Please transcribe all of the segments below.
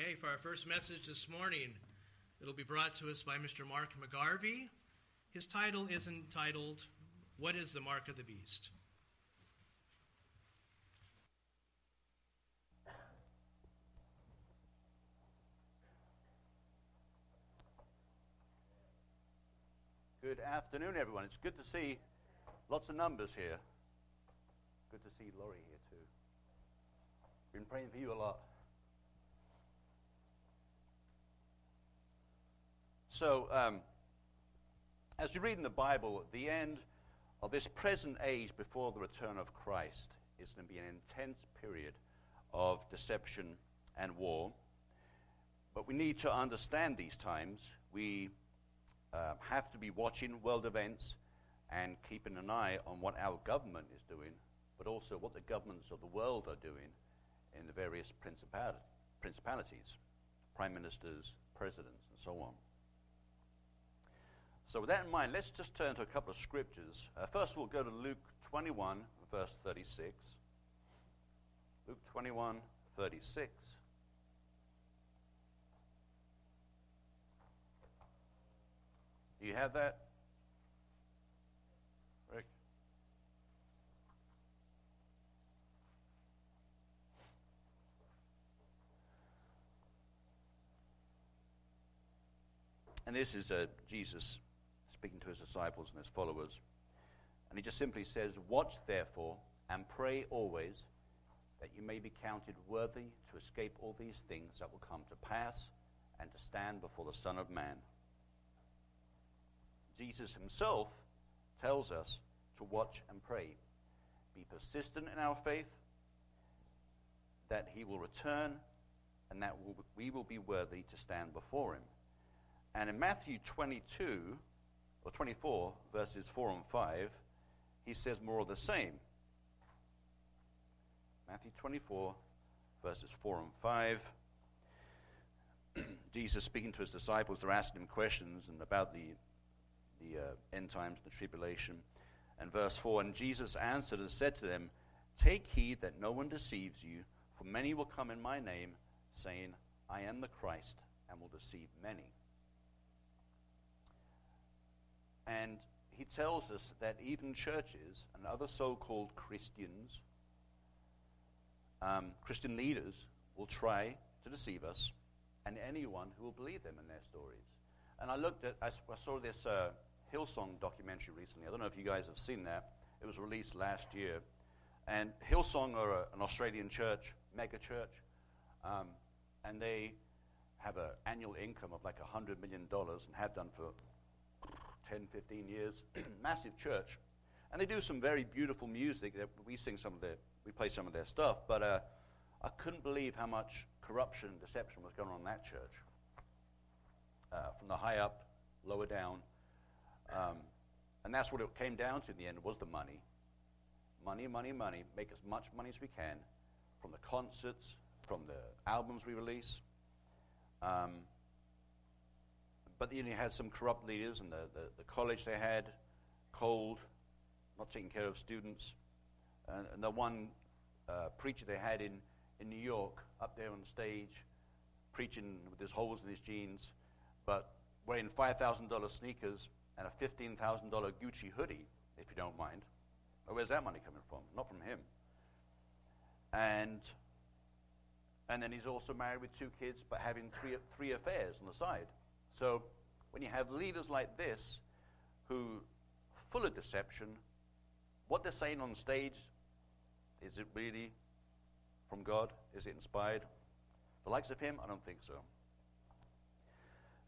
Okay, for our first message this morning, it'll be brought to us by Mr. Mark McGarvey. His title is entitled, What is the Mark of the Beast? Good afternoon, everyone. It's good to see lots of numbers here. Good to see Laurie here, too. Been praying for you a lot. So, um, as you read in the Bible, the end of this present age before the return of Christ is going to be an intense period of deception and war. But we need to understand these times. We uh, have to be watching world events and keeping an eye on what our government is doing, but also what the governments of the world are doing in the various principalities, prime ministers, presidents, and so on. So, with that in mind, let's just turn to a couple of scriptures. Uh, first, we'll go to Luke 21, verse 36. Luke 21, 36. Do you have that? Rick? And this is uh, Jesus speaking to his disciples and his followers. And he just simply says, Watch therefore and pray always that you may be counted worthy to escape all these things that will come to pass and to stand before the Son of Man. Jesus himself tells us to watch and pray. Be persistent in our faith, that he will return, and that we will be worthy to stand before him. And in Matthew 22, or 24, verses 4 and 5, he says more of the same. Matthew 24, verses 4 and 5. Jesus speaking to his disciples, they're asking him questions and about the, the uh, end times, the tribulation. And verse 4 And Jesus answered and said to them, Take heed that no one deceives you, for many will come in my name, saying, I am the Christ, and will deceive many. And he tells us that even churches and other so called Christians, um, Christian leaders, will try to deceive us and anyone who will believe them in their stories. And I looked at, I saw this uh, Hillsong documentary recently. I don't know if you guys have seen that. It was released last year. And Hillsong are a, an Australian church, mega church, um, and they have an annual income of like $100 million and have done for 10, 15 years, massive church. And they do some very beautiful music. We sing some of their, we play some of their stuff. But uh, I couldn't believe how much corruption and deception was going on in that church. Uh, from the high up, lower down. Um, and that's what it came down to in the end, was the money. Money, money, money. Make as much money as we can from the concerts, from the albums we release. Um, but know, you had some corrupt leaders, and the, the, the, college they had, cold, not taking care of students. And, and the one uh, preacher they had in, in New York, up there on stage, preaching with his holes in his jeans, but wearing $5,000 sneakers and a $15,000 Gucci hoodie, if you don't mind. Well, where's that money coming from? Not from him. And, and then he's also married with two kids, but having three, three affairs on the side. So when you have leaders like this who full of deception, what they're saying on stage, is it really from God? Is it inspired? The likes of him? I don't think so.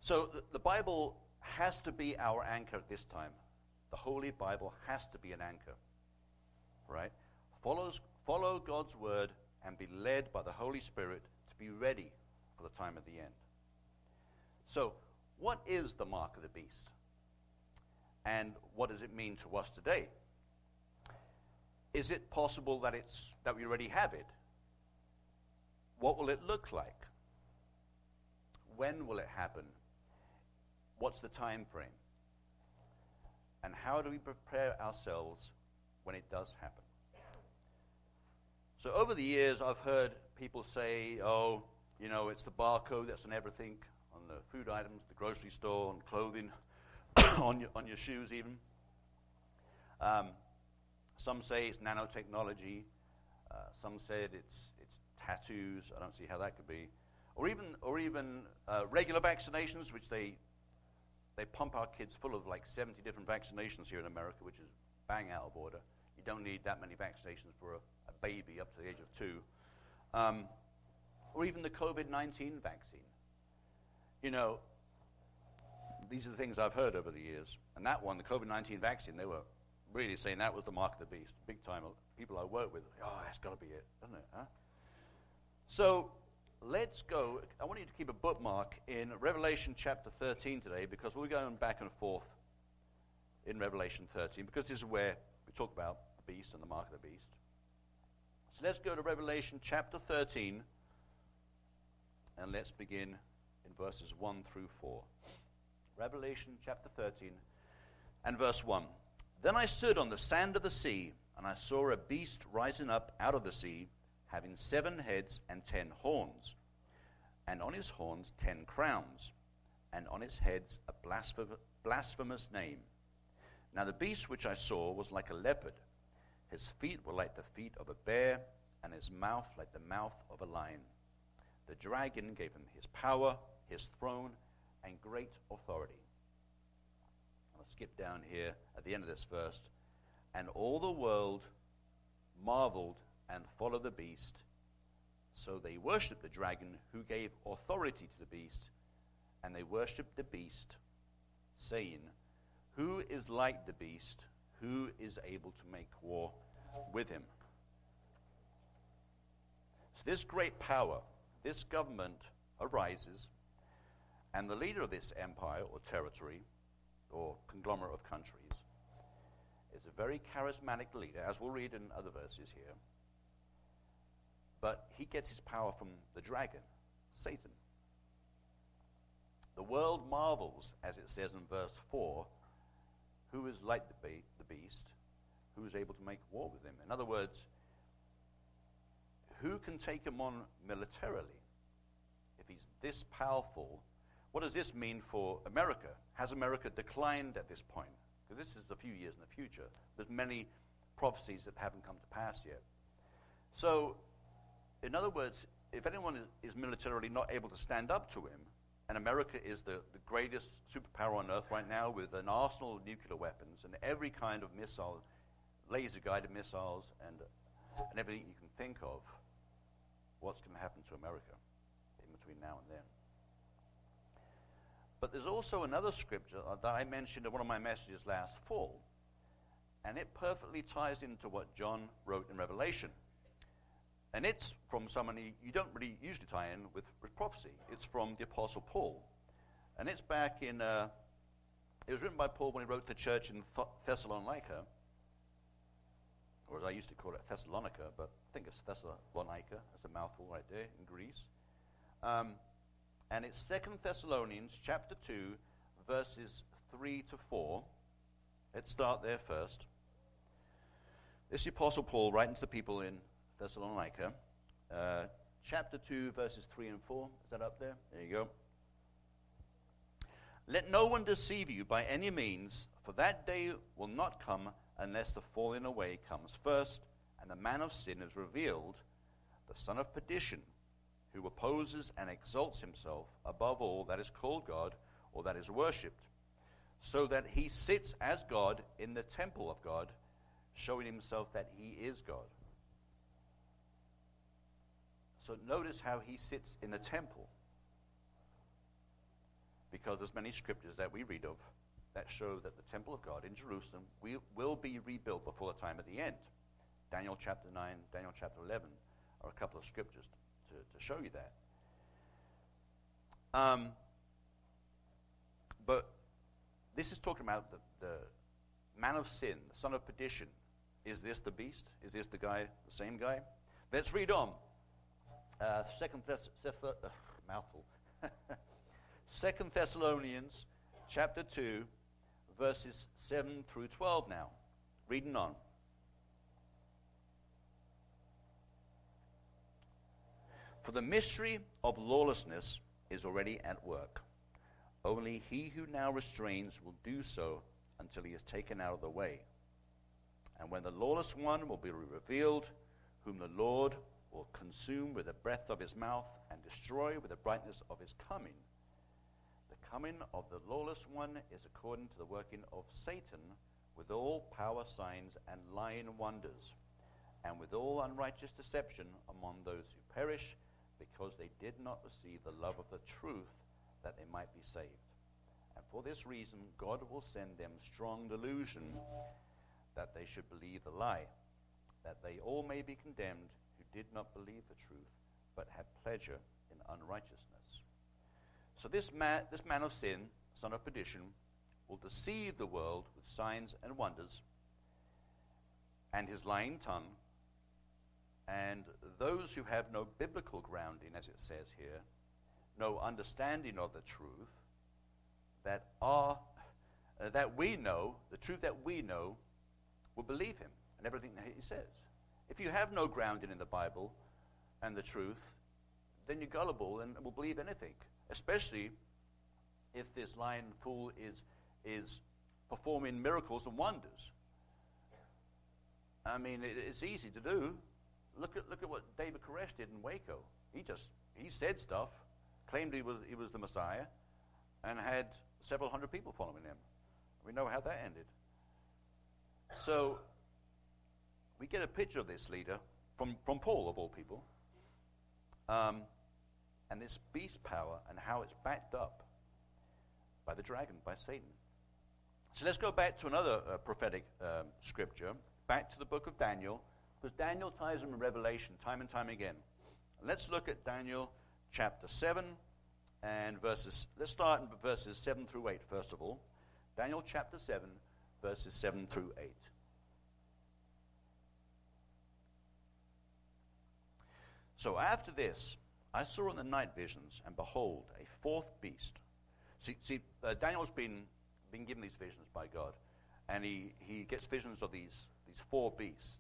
So the, Bible has to be our anchor at this time. The Holy Bible has to be an anchor. Right? Follows, follow God's word and be led by the Holy Spirit to be ready for the time of the end. So, what is the mark of the beast? And what does it mean to us today? Is it possible that, it's, that we already have it? What will it look like? When will it happen? What's the time frame? And how do we prepare ourselves when it does happen? So, over the years, I've heard people say, oh, You know, it's the barcode that's on everything, on the food items, the grocery store, on clothing, on, your, on your shoes, even. Um, some say it's nanotechnology. Uh, some said it's, it's tattoos. I don't see how that could be. Or even, or even uh, regular vaccinations, which they, they pump our kids full of like 70 different vaccinations here in America, which is bang out of order. You don't need that many vaccinations for a, a baby up to the age of two. Um, or even the COVID 19 vaccine. You know, these are the things I've heard over the years. And that one, the COVID 19 vaccine, they were really saying that was the mark of the beast. Big time. Uh, people I work with, oh, that's got to be it, doesn't it? Huh? So let's go. I want you to keep a bookmark in Revelation chapter 13 today because we're going back and forth in Revelation 13 because this is where we talk about the beast and the mark of the beast. So let's go to Revelation chapter 13 and let's begin in verses 1 through 4. Revelation chapter 13 and verse 1. Then I stood on the sand of the sea, and I saw a beast rising up out of the sea, having seven heads and ten horns, and on his horns ten crowns, and on his heads a blasphemous name. Now the beast which I saw was like a leopard. His feet were like the feet of a bear, and his mouth like the mouth of a lion. The dragon gave him his power, his throne, and great authority I'll skip down here at the end of this verse. And all the world marveled and followed the beast. So they worshipped the dragon who gave authority to the beast, and they worshipped the beast, saying, Who is like the beast? Who is able to make war with him? So, this great power, this government arises, and the leader of this empire or territory or conglomerate of countries, is a very charismatic leader, as we'll read in other verses here. But he gets his power from the dragon, Satan. The world marvels, as it says in verse 4, who is like the, be- the beast, who is able to make war with him. In other words, who can take him on militarily? If he's this powerful, what does this mean for America? Has America declined at this point? Because this is a few years in the future. There's many prophecies that haven't come to pass yet. So, in other words, if anyone is, militarily not able to stand up to him, and America is the, the greatest superpower on earth right now with an arsenal of nuclear weapons and every kind of missile, laser guided missiles, and, and everything you can think of, what's going to happen to America in between now and then? But there's also another scripture that I mentioned in one of my messages last fall, and it perfectly ties into what John wrote in Revelation. And it's from someone you don't really usually tie in with, with prophecy. It's from the Apostle Paul. And it's back in, uh, it was written by Paul when he wrote the church in Th- Thessalonica, or as I used to call it, Thessalonica, but I think it's Thessalonica. That's a mouthful right there in Greece. Um, and it's Second Thessalonians chapter 2, verses 3 to 4. Let's start there first. This is Apostle Paul writing to the people in Thessalonica. Uh, chapter 2, verses 3 and 4. Is that up there? There you go. Let no one deceive you by any means, for that day will not come unless the falling away comes first, and the man of sin is revealed, the son of perdition who opposes and exalts himself above all that is called God or that is worshipped, so that he sits as God in the temple of God, showing himself that he is God. So notice how he sits in the temple. Because there's many scriptures that we read of that show that the temple of God in Jerusalem will, will be rebuilt before the time of the end. Daniel chapter 9, Daniel chapter 11 are a couple of scriptures to, to show you that. Um, but this is talking about the, the man of sin, the son of perdition. Is this the beast? Is this the guy, the same guy? Let's read on. Uh, Second Thess- uh, mouthful. Second Thessalonians chapter 2, verses 7 through 12 now. Reading on. For the mystery of lawlessness is already at work. Only he who now restrains will do so until he is taken out of the way. And when the lawless one will be revealed, whom the Lord will consume with the breath of his mouth and destroy with the brightness of his coming. The coming of the lawless one is according to the working of Satan with all power signs and lying wonders, and with all unrighteous deception among those who perish, because they did not receive the love of the truth that they might be saved. And for this reason, God will send them strong delusion that they should believe the lie, that they all may be condemned who did not believe the truth, but had pleasure in unrighteousness. So this man, this man of sin, son of perdition, will deceive the world with signs and wonders, and his lying tongue, and those who have no biblical grounding, as it says here, no understanding of the truth, that are uh, that we know, the truth that we know, will believe him and everything that he says. If you have no grounding in the Bible and the truth, then you're gullible and will believe anything, especially if this lying fool is, is performing miracles and wonders. I mean, it, it's easy to do. Look at, look at what David Koresh did in Waco. He just, he said stuff, claimed he was, he was the Messiah, and had several hundred people following him. We know how that ended. So, we get a picture of this leader from, from Paul, of all people, um, and this beast power and how it's backed up by the dragon, by Satan. So let's go back to another uh, prophetic um, scripture, back to the book of Daniel, because Daniel ties them in Revelation time and time again. Let's look at Daniel chapter 7 and verses, let's start in verses 7 through 8, first of all. Daniel chapter 7, verses 7 through 8. So after this, I saw in the night visions, and behold, a fourth beast. See, see uh, Daniel's been, been given these visions by God, and he, he gets visions of these, these four beasts.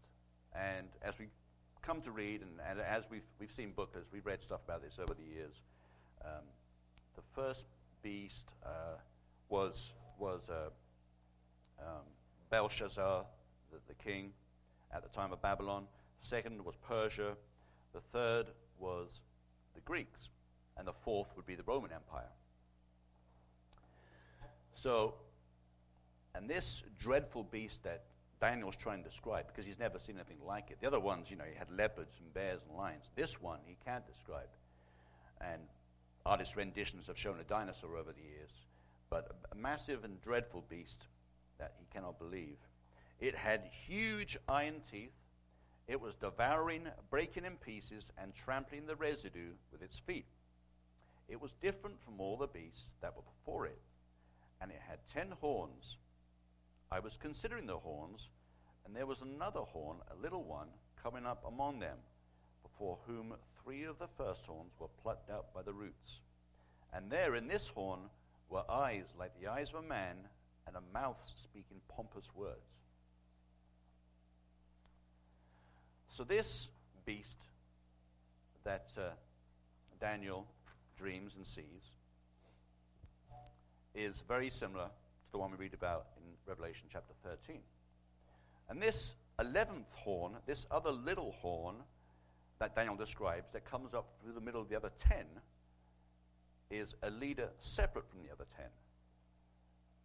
And as we come to read, and, and as we've, we've seen booklets, we've read stuff about this over the years, um, the first beast uh, was, was uh, um, Belshazzar, the, the king at the time of Babylon. The second was Persia. The third was the Greeks. And the fourth would be the Roman Empire. So, and this dreadful beast that Daniel's trying to describe, because he's never seen anything like it. The other ones, you know, he had leopards and bears and lions. This one he can't describe. And artist renditions have shown a dinosaur over the years. But a massive and dreadful beast that he cannot believe. It had huge iron teeth. It was devouring, breaking in pieces, and trampling the residue with its feet. It was different from all the beasts that were before it, and it had ten horns. I was considering the horns, and there was another horn, a little one, coming up among them, before whom three of the first horns were plucked out by the roots. And there in this horn were eyes like the eyes of a man, and a mouth speaking pompous words. So, this beast that uh, Daniel dreams and sees is very similar the one we read about in Revelation chapter 13. And this 11th horn, this other little horn that Daniel describes, that comes up through the middle of the other 10, is a leader separate from the other 10.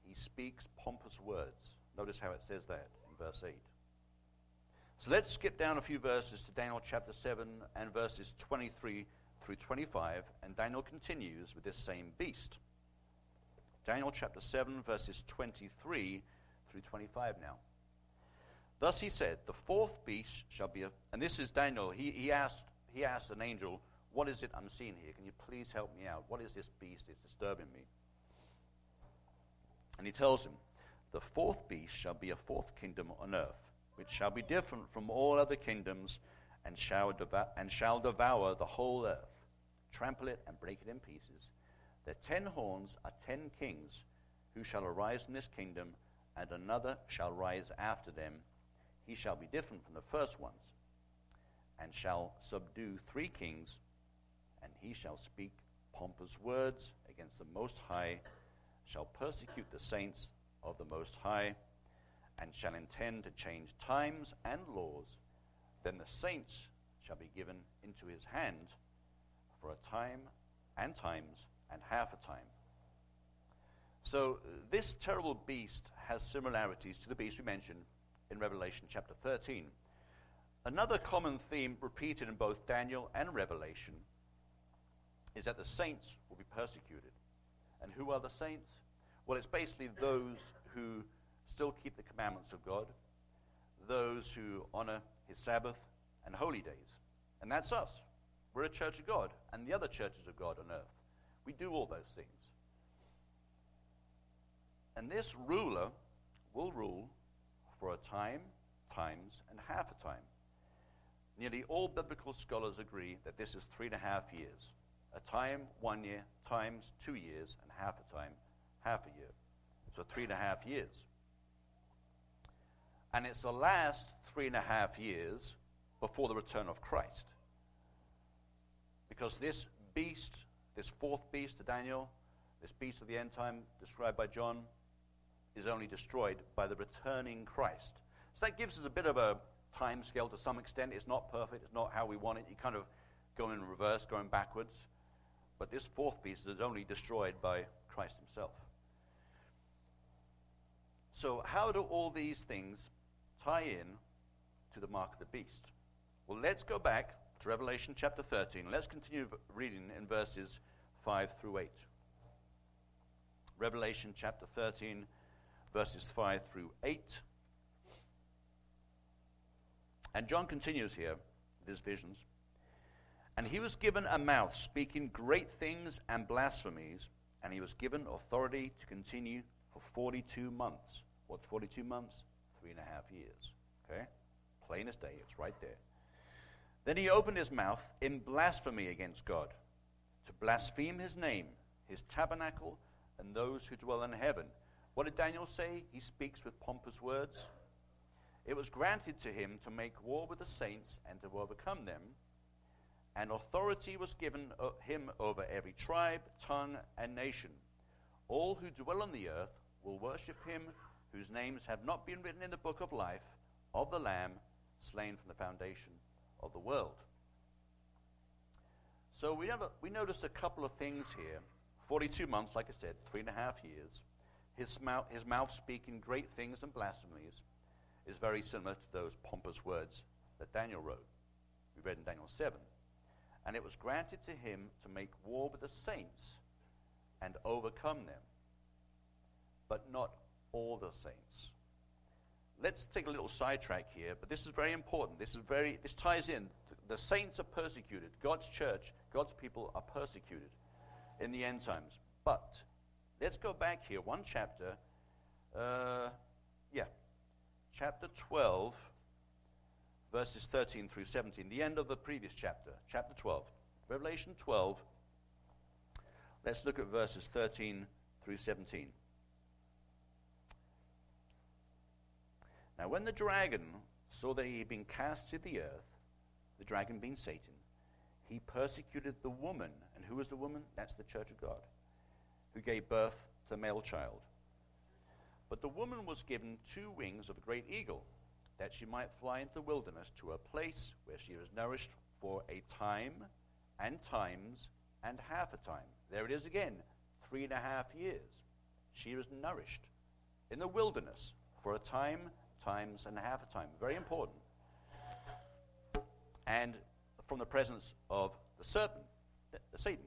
He speaks pompous words. Notice how it says that in verse 8. So let's skip down a few verses to Daniel chapter 7 and verses 23 through 25, and Daniel continues with this same beast. Daniel chapter 7, verses 23 through 25 now. Thus he said, The fourth beast shall be a. And this is Daniel. He, he, asked, he asked an angel, What is it I'm seeing here? Can you please help me out? What is this beast? It's disturbing me. And he tells him, The fourth beast shall be a fourth kingdom on earth, which shall be different from all other kingdoms, and shall, devour, and shall devour the whole earth, trample it, and break it in pieces. The ten horns are ten kings who shall arise in this kingdom, and another shall rise after them. He shall be different from the first ones, and shall subdue three kings, and he shall speak pompous words against the Most High, shall persecute the saints of the Most High, and shall intend to change times and laws. Then the saints shall be given into his hand for a time and times and half a time. So, this terrible beast has similarities to the beast we mentioned in Revelation chapter 13. Another common theme repeated in both Daniel and Revelation is that the saints will be persecuted. And who are the saints? Well, it's basically those who still keep the commandments of God, those who honor his Sabbath and holy days. And that's us. We're a church of God and the other churches of God on earth. We do all those things. And this ruler will rule for a time, times, and half a time. Nearly all biblical scholars agree that this is three and a half years. A time, one year, times, two years, and half a time, half a year. So three and a half years. And it's the last three and a half years before the return of Christ. Because this beast, this fourth beast to Daniel, this beast of the end time described by John, is only destroyed by the returning Christ. So that gives us a bit of a time scale to some extent. It's not perfect, it's not how we want it. You kind of go in reverse, going backwards. But this fourth beast is only destroyed by Christ himself. So, how do all these things tie in to the mark of the beast? Well, let's go back to Revelation chapter 13. Let's continue reading in verses 5 through 8. Revelation chapter 13, verses 5 through 8. And John continues here with his visions. And he was given a mouth speaking great things and blasphemies, and he was given authority to continue for 42 months. What's 42 months? Three and a half years. Okay? Plain as day, it's right there. Then he opened his mouth in blasphemy against God, to blaspheme his name, his tabernacle, and those who dwell in heaven. What did Daniel say? He speaks with pompous words. It was granted to him to make war with the saints and to overcome them, and authority was given uh, him over every tribe, tongue, and nation. All who dwell on the earth will worship him, whose names have not been written in the book of life of the Lamb slain from the foundation of the world. So we, have a, we notice a couple of things here. 42 months, like I said, three and a half years. His mouth, his mouth speaking great things and blasphemies is very similar to those pompous words that Daniel wrote. We read in Daniel 7. And it was granted to him to make war with the saints and overcome them, but not all the saints let's take a little sidetrack here, but this is very important. This is very this ties in. The saints are persecuted. God's church, God's people are persecuted in the end times. But let's go back here one chapter. Uh, yeah, chapter 12, verses 13 through 17, the end of the previous chapter, chapter 12. Revelation 12. Let's look at verses 13 through 17. Now, when the dragon saw that he had been cast to the earth, the dragon being Satan, he persecuted the woman. And who was the woman? That's the church of God, who gave birth to a male child. But the woman was given two wings of a great eagle, that she might fly into the wilderness to a place where she was nourished for a time and times and half a time. There it is again, three and a half years. She was nourished in the wilderness for a time times and a half a time. Very important. And from the presence of the serpent, the Satan.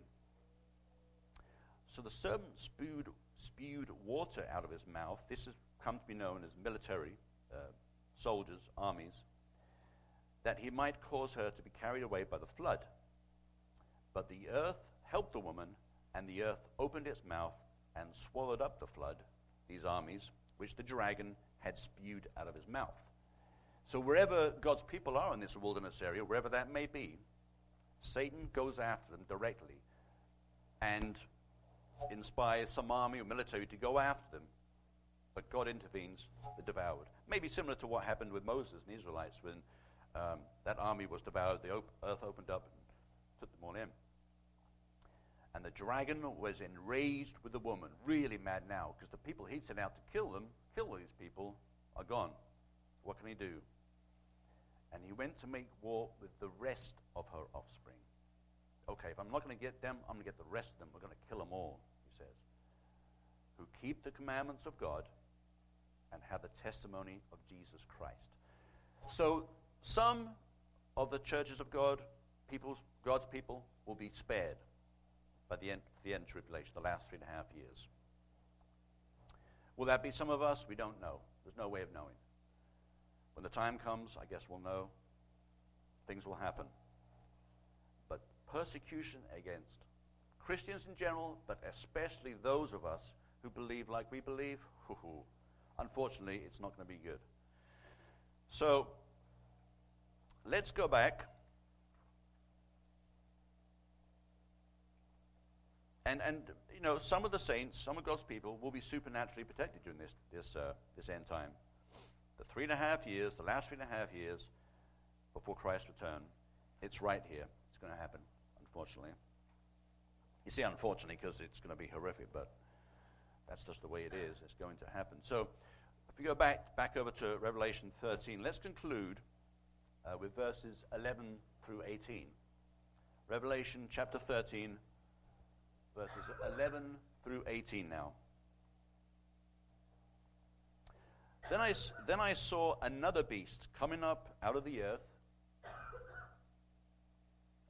So the serpent spewed, spewed water out of his mouth. This has come to be known as military, uh, soldiers, armies, that he might cause her to be carried away by the flood. But the earth helped the woman, and the earth opened its mouth and swallowed up the flood, these armies, which the dragon had spewed out of his mouth. So, wherever God's people are in this wilderness area, wherever that may be, Satan goes after them directly and inspires some army or military to go after them. But God intervenes, they're devoured. Maybe similar to what happened with Moses and the Israelites when um, that army was devoured, the op- earth opened up and took them all in. And the dragon was enraged with the woman, really mad now, because the people he'd sent out to kill them, kill these people, are gone. What can he do? And he went to make war with the rest of her offspring. Okay, if I'm not going to get them, I'm going to get the rest of them. We're going to kill them all, he says. Who keep the commandments of God and have the testimony of Jesus Christ. So, some of the churches of God, people's, God's people, will be spared by the end, the end tribulation, the last three and a half years. Will that be some of us? We don't know. There's no way of knowing. When the time comes, I guess we'll know. Things will happen. But persecution against Christians in general, but especially those of us who believe like we believe, unfortunately, it's not going to be good. So, let's go back. And, and you know, some of the saints, some of God's people will be supernaturally protected during this, this, uh, this end time. The three and a half years, the last three and a half years before Christ's return, it's right here. It's going to happen, unfortunately. You see, unfortunately, because it's going to be horrific, but that's just the way it is. It's going to happen. So, if we go back, back over to Revelation 13, let's conclude uh, with verses 11 through 18. Revelation chapter 13, verses 11 through 18 now. Then I, then I saw another beast coming up out of the earth.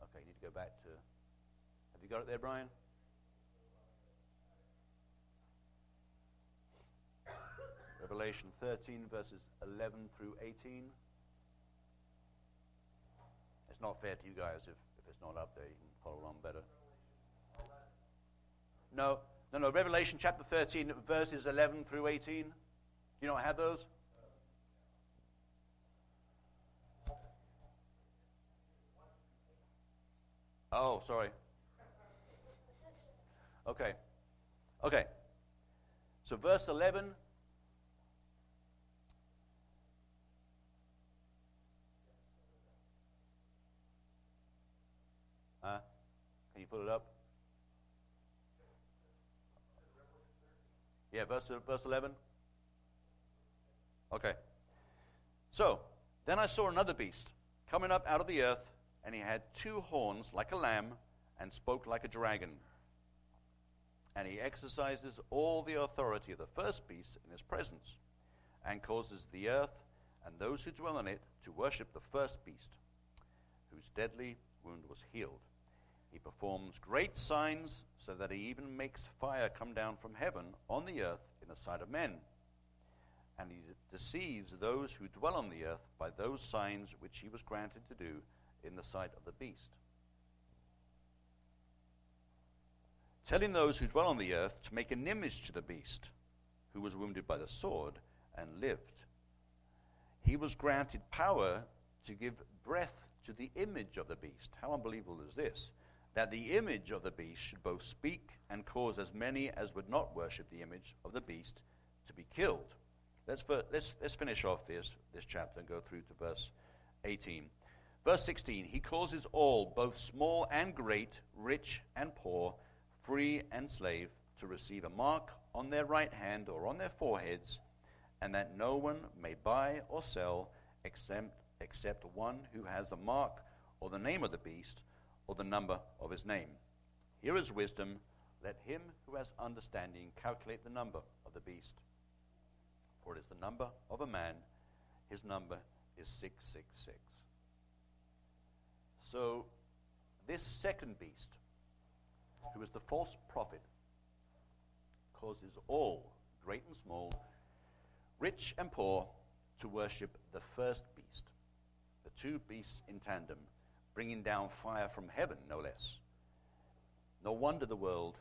Okay, you need to go back to. Have you got it there, Brian? Revelation 13, verses 11 through 18. It's not fair to you guys if, if it's not up there. You can follow along better. No, no, no. Revelation chapter 13, verses 11 through 18. Do you not have those? Oh, sorry. Okay. Okay. So, verse 11 Huh? Can you put it up? Yeah, verse, verse 11. Okay. So, then I saw another beast coming up out of the earth, and he had two horns like a lamb and spoke like a dragon. And he exercises all the authority of the first beast in his presence, and causes the earth and those who dwell in it to worship the first beast, whose deadly wound was healed. He performs great signs so that he even makes fire come down from heaven on the earth in the sight of men. And he deceives those who dwell on the earth by those signs which he was granted to do in the sight of the beast. Telling those who dwell on the earth to make an image to the beast, who was wounded by the sword and lived. He was granted power to give breath to the image of the beast. How unbelievable is this? That the image of the beast should both speak and cause as many as would not worship the image of the beast to be killed. Let's, let's, let's finish off this, this chapter and go through to verse 18. Verse 16 He causes all, both small and great, rich and poor, free and slave, to receive a mark on their right hand or on their foreheads, and that no one may buy or sell except, except one who has the mark or the name of the beast or the number of his name. Here is wisdom. Let him who has understanding calculate the number of the beast. For it is the number of a man, his number is 666. So, this second beast, who is the false prophet, causes all, great and small, rich and poor, to worship the first beast. The two beasts in tandem bringing down fire from heaven, no less. No wonder the world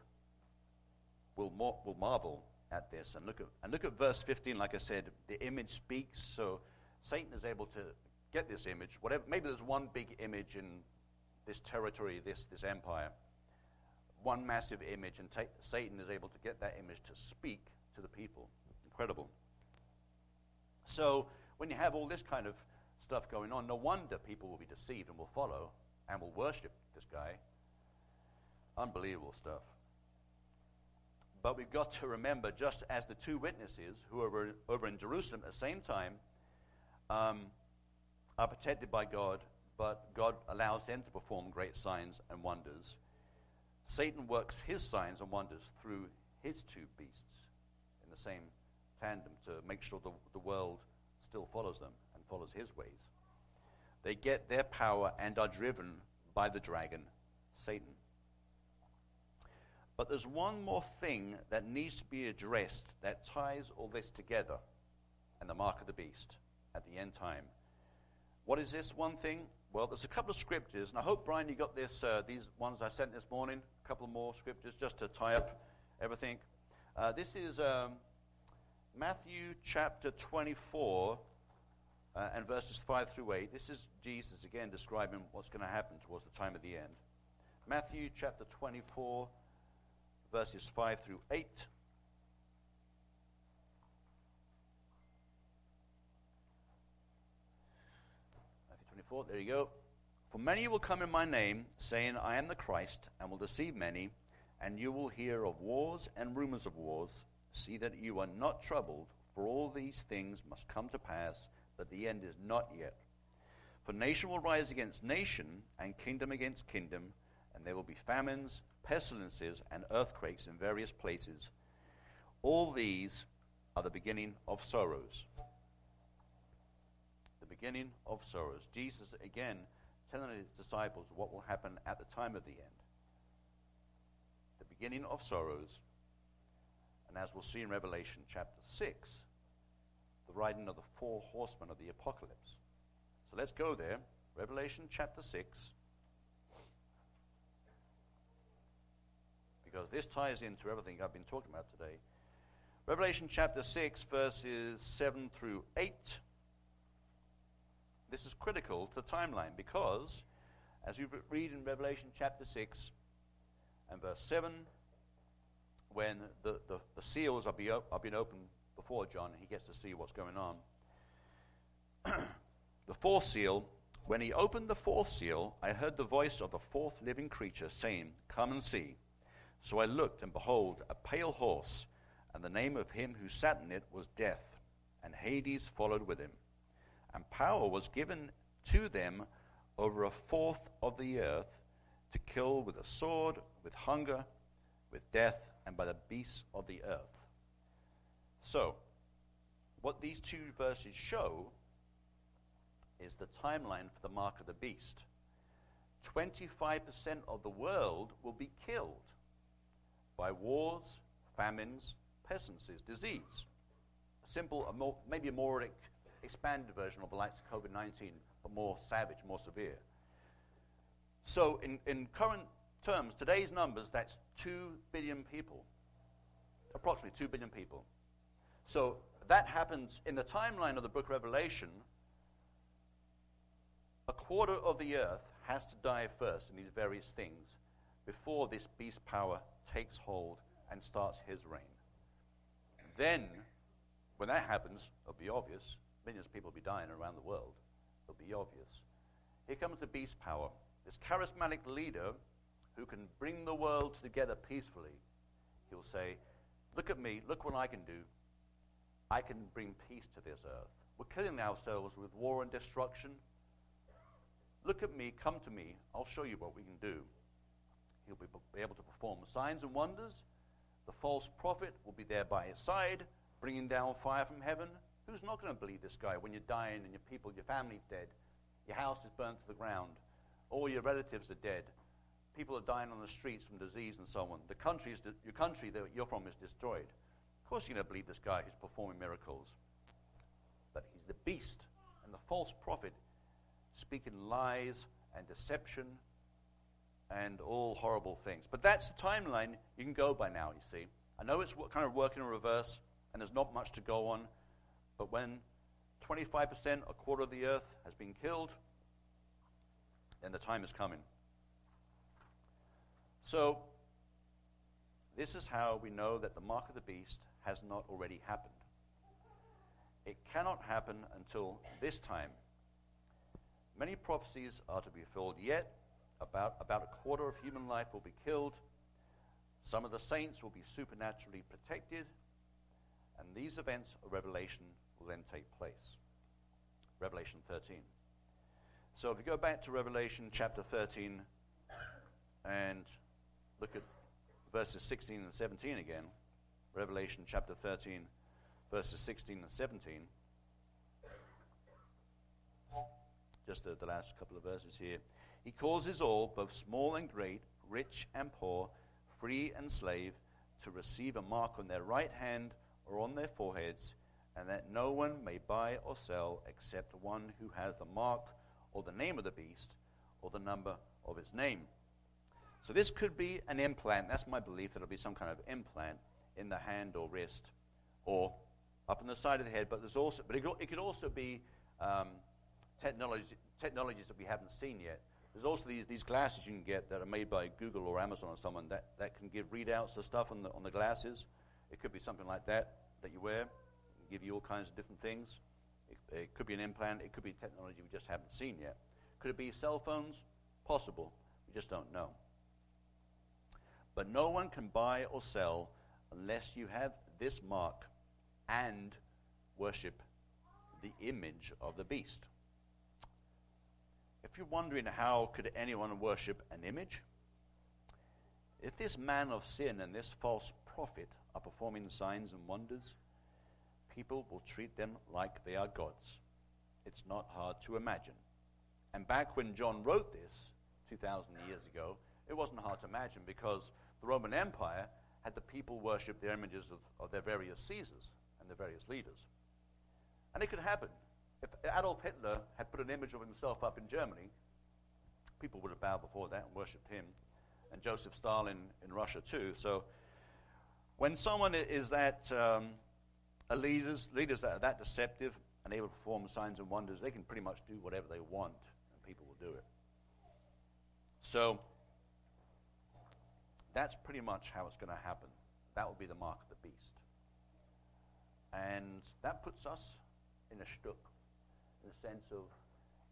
will, mar- will marvel at this. And look at, and look at verse 15, like I said, the image speaks. So Satan is able to get this image. Whatever, maybe there's one big image in this territory, this, this empire, one massive image, and ta- Satan is able to get that image to speak to the people. Incredible. So when you have all this kind of stuff going on. No wonder people will be deceived and will follow and will worship this guy. Unbelievable stuff. But we've got to remember, just as the two witnesses who are over in Jerusalem at the same time um, are protected by God, but God allows them to perform great signs and wonders, Satan works his signs and wonders through his two beasts in the same tandem to make sure the, the world still follows them follows his ways. They get their power and are driven by the dragon, Satan. But there's one more thing that needs to be addressed that ties all this together and the mark of the beast at the end time. What is this one thing? Well, there's a couple of scriptures, and I hope, Brian, you got this, uh, these ones I sent this morning, a couple more scriptures just to tie up everything. Uh, this is um, Matthew chapter 24 uh, and verses 5 through 8. This is Jesus again describing what's going to happen towards the time of the end. Matthew chapter 24, verses 5 through 8. Matthew 24, there you go. For many will come in my name, saying, I am the Christ, and will deceive many, and you will hear of wars and rumors of wars. See that you are not troubled, for all these things must come to pass, but the end is not yet. For nation will rise against nation, and kingdom against kingdom, and there will be famines pestilences, and earthquakes in various places. All these are the beginning of sorrows. The beginning of sorrows. Jesus, again, telling his disciples what will happen at the time of the end. The beginning of sorrows. And as we'll see in Revelation chapter 6, the riding of the four horsemen of the apocalypse. So let's go there. Revelation chapter 6. because this ties into everything I've been talking about today. Revelation chapter 6, verses 7 through 8. This is critical to the timeline because, as you read in Revelation chapter 6 and verse 7, when the, the, the seals are, be, are being opened before John, he gets to see what's going on. the fourth seal, when he opened the fourth seal, I heard the voice of the fourth living creature saying, Come and see. So I looked, and behold, a pale horse, and the name of him who sat in it was Death, and Hades followed with him. And power was given to them over a fourth of the earth to kill with a sword, with hunger, with death, and by the beasts of the earth. So, what these two verses show is the timeline for the mark of the beast. 25% of the world will be killed by wars, famines, pestilences, disease. A simple, a more, maybe a more expanded version of the likes of COVID 19, but more savage, more severe. So, in, in current terms, today's numbers, that's 2 billion people. Approximately 2 billion people. So, that happens in the timeline of the book Revelation. A quarter of the earth has to die first in these various things before this beast power takes hold and starts his reign. Then, when that happens, it'll be obvious. Millions of people will be dying around the world. It'll be obvious. Here comes the beast power. This charismatic leader who can bring the world together peacefully. He'll say, Look at me. Look what I can do. I can bring peace to this earth. We're killing ourselves with war and destruction. Look at me. Come to me. I'll show you what we can do. He'll be able to perform signs and wonders. The false prophet will be there by his side, bringing down fire from heaven. Who's not going to believe this guy when you're dying and your people, your family's dead? Your house is burnt to the ground. All your relatives are dead. People are dying on the streets from disease and so on. The country is de- your country that you're from is destroyed. Of course, you're going to believe this guy who's performing miracles. But he's the beast and the false prophet speaking lies and deception and all horrible things. But that's the timeline you can go by now, you see. I know it's kind of working in reverse, and there's not much to go on, but when 25%, a quarter of the earth, has been killed, then the time is coming. So, this is how we know that the mark of the beast has not already happened. It cannot happen until this time. Many prophecies are to be fulfilled yet, about, about a quarter of human life will be killed Some of the saints will be supernaturally protected, and these events of Revelation will then take place. Revelation 13. So if you go back to Revelation chapter 13 and look at verses 16 and 17 again, Revelation chapter 13, verses 16 and 17. Just the, the last couple of verses here. He causes all, both small and great, rich and poor, free and slave, to receive a mark on their right hand or on their foreheads, and that no one may buy or sell except one who has the mark or the name of the beast or the number of its name. So this could be an implant. That's my belief that it'll be some kind of implant in the hand or wrist or up on the side of the head. But there's also, but it could, it could also be um, technologies, technologies that we haven't seen yet. There's also these, these glasses you can get that are made by Google or Amazon or someone that, that can give readouts of stuff on the, on the glasses. It could be something like that that you wear, give you all kinds of different things. It, it could be an implant. It could be technology we just haven't seen yet. Could it be cell phones? Possible. We just don't know. But no one can buy or sell unless you have this mark and worship the image of the beast. If you're wondering how could anyone worship an image, if this man of sin and this false prophet are performing signs and wonders, people will treat them like they are gods. It's not hard to imagine. And back when John wrote this 2,000 years ago, it wasn't hard to imagine because the Roman Empire had the people worship the images of, of their various Caesars and their various leaders. And it could happen. If Adolf Hitler had put an image of himself up in Germany, people would have bowed before that and worshipped him. And Joseph Stalin in Russia too. So when someone is that, um, leaders, leaders that are that deceptive and able to perform signs and wonders, they can pretty much do whatever they want, and people will do it. So that's pretty much how it's going to happen. That will be the mark of the beast. And that puts us in a shtuk, in the sense of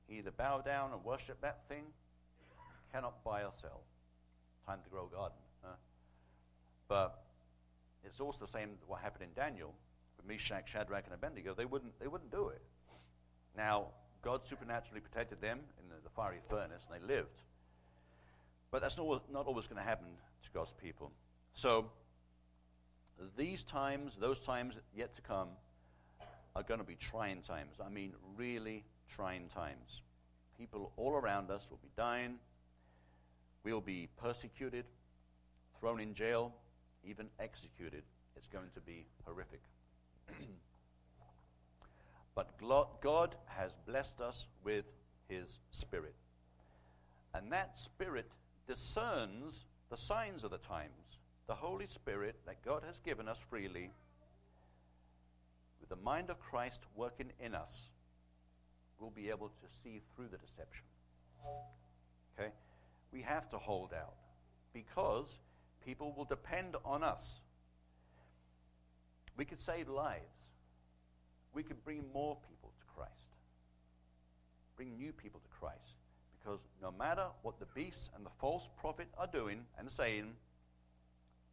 either bow down and worship that thing, cannot buy or sell. Time to grow a garden. Huh? But it's also the same what happened in Daniel with Meshach, Shadrach, and Abednego. They wouldn't, they wouldn't do it. Now, God supernaturally protected them in the, the fiery furnace, and they lived. But that's not, not always going to happen to God's people. So, these times, those times yet to come, are going to be trying times. I mean, really trying times. People all around us will be dying. We'll be persecuted, thrown in jail, even executed. It's going to be horrific. but God has blessed us with His Spirit. And that Spirit discerns the signs of the times, the Holy Spirit that God has given us freely, with the mind of Christ working in us, we'll be able to see through the deception. Okay? We have to hold out because people will depend on us. We could save lives. We could bring more people to Christ. Bring new people to Christ. Because no matter what the beasts and the false prophet are doing and saying,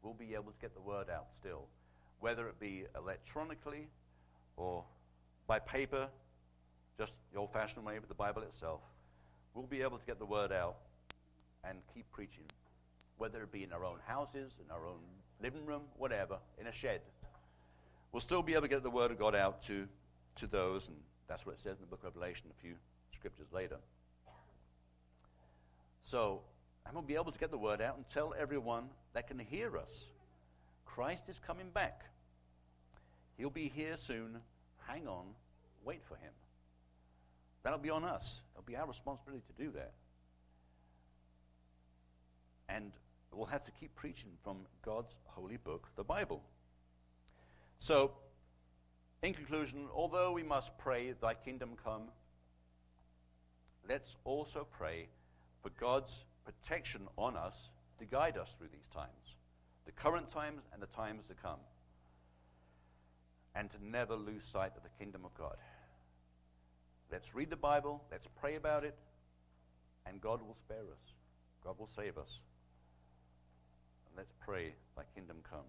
we'll be able to get the word out still. Whether it be electronically or by paper, just the old fashioned way with the Bible itself, we'll be able to get the word out and keep preaching. Whether it be in our own houses, in our own living room, whatever, in a shed. We'll still be able to get the word of God out to, to those, and that's what it says in the book of Revelation a few scriptures later. So, I'm going to be able to get the word out and tell everyone that can hear us. Christ is coming back. He'll be here soon. Hang on. Wait for him. That'll be on us. It'll be our responsibility to do that. And we'll have to keep preaching from God's holy book, the Bible. So, in conclusion, although we must pray, Thy kingdom come, let's also pray for God's protection on us to guide us through these times, the current times and the times to come, and to never lose sight of the kingdom of God. Let's read the Bible, let's pray about it, and God will spare us. God will save us. And Let's pray, Thy kingdom come.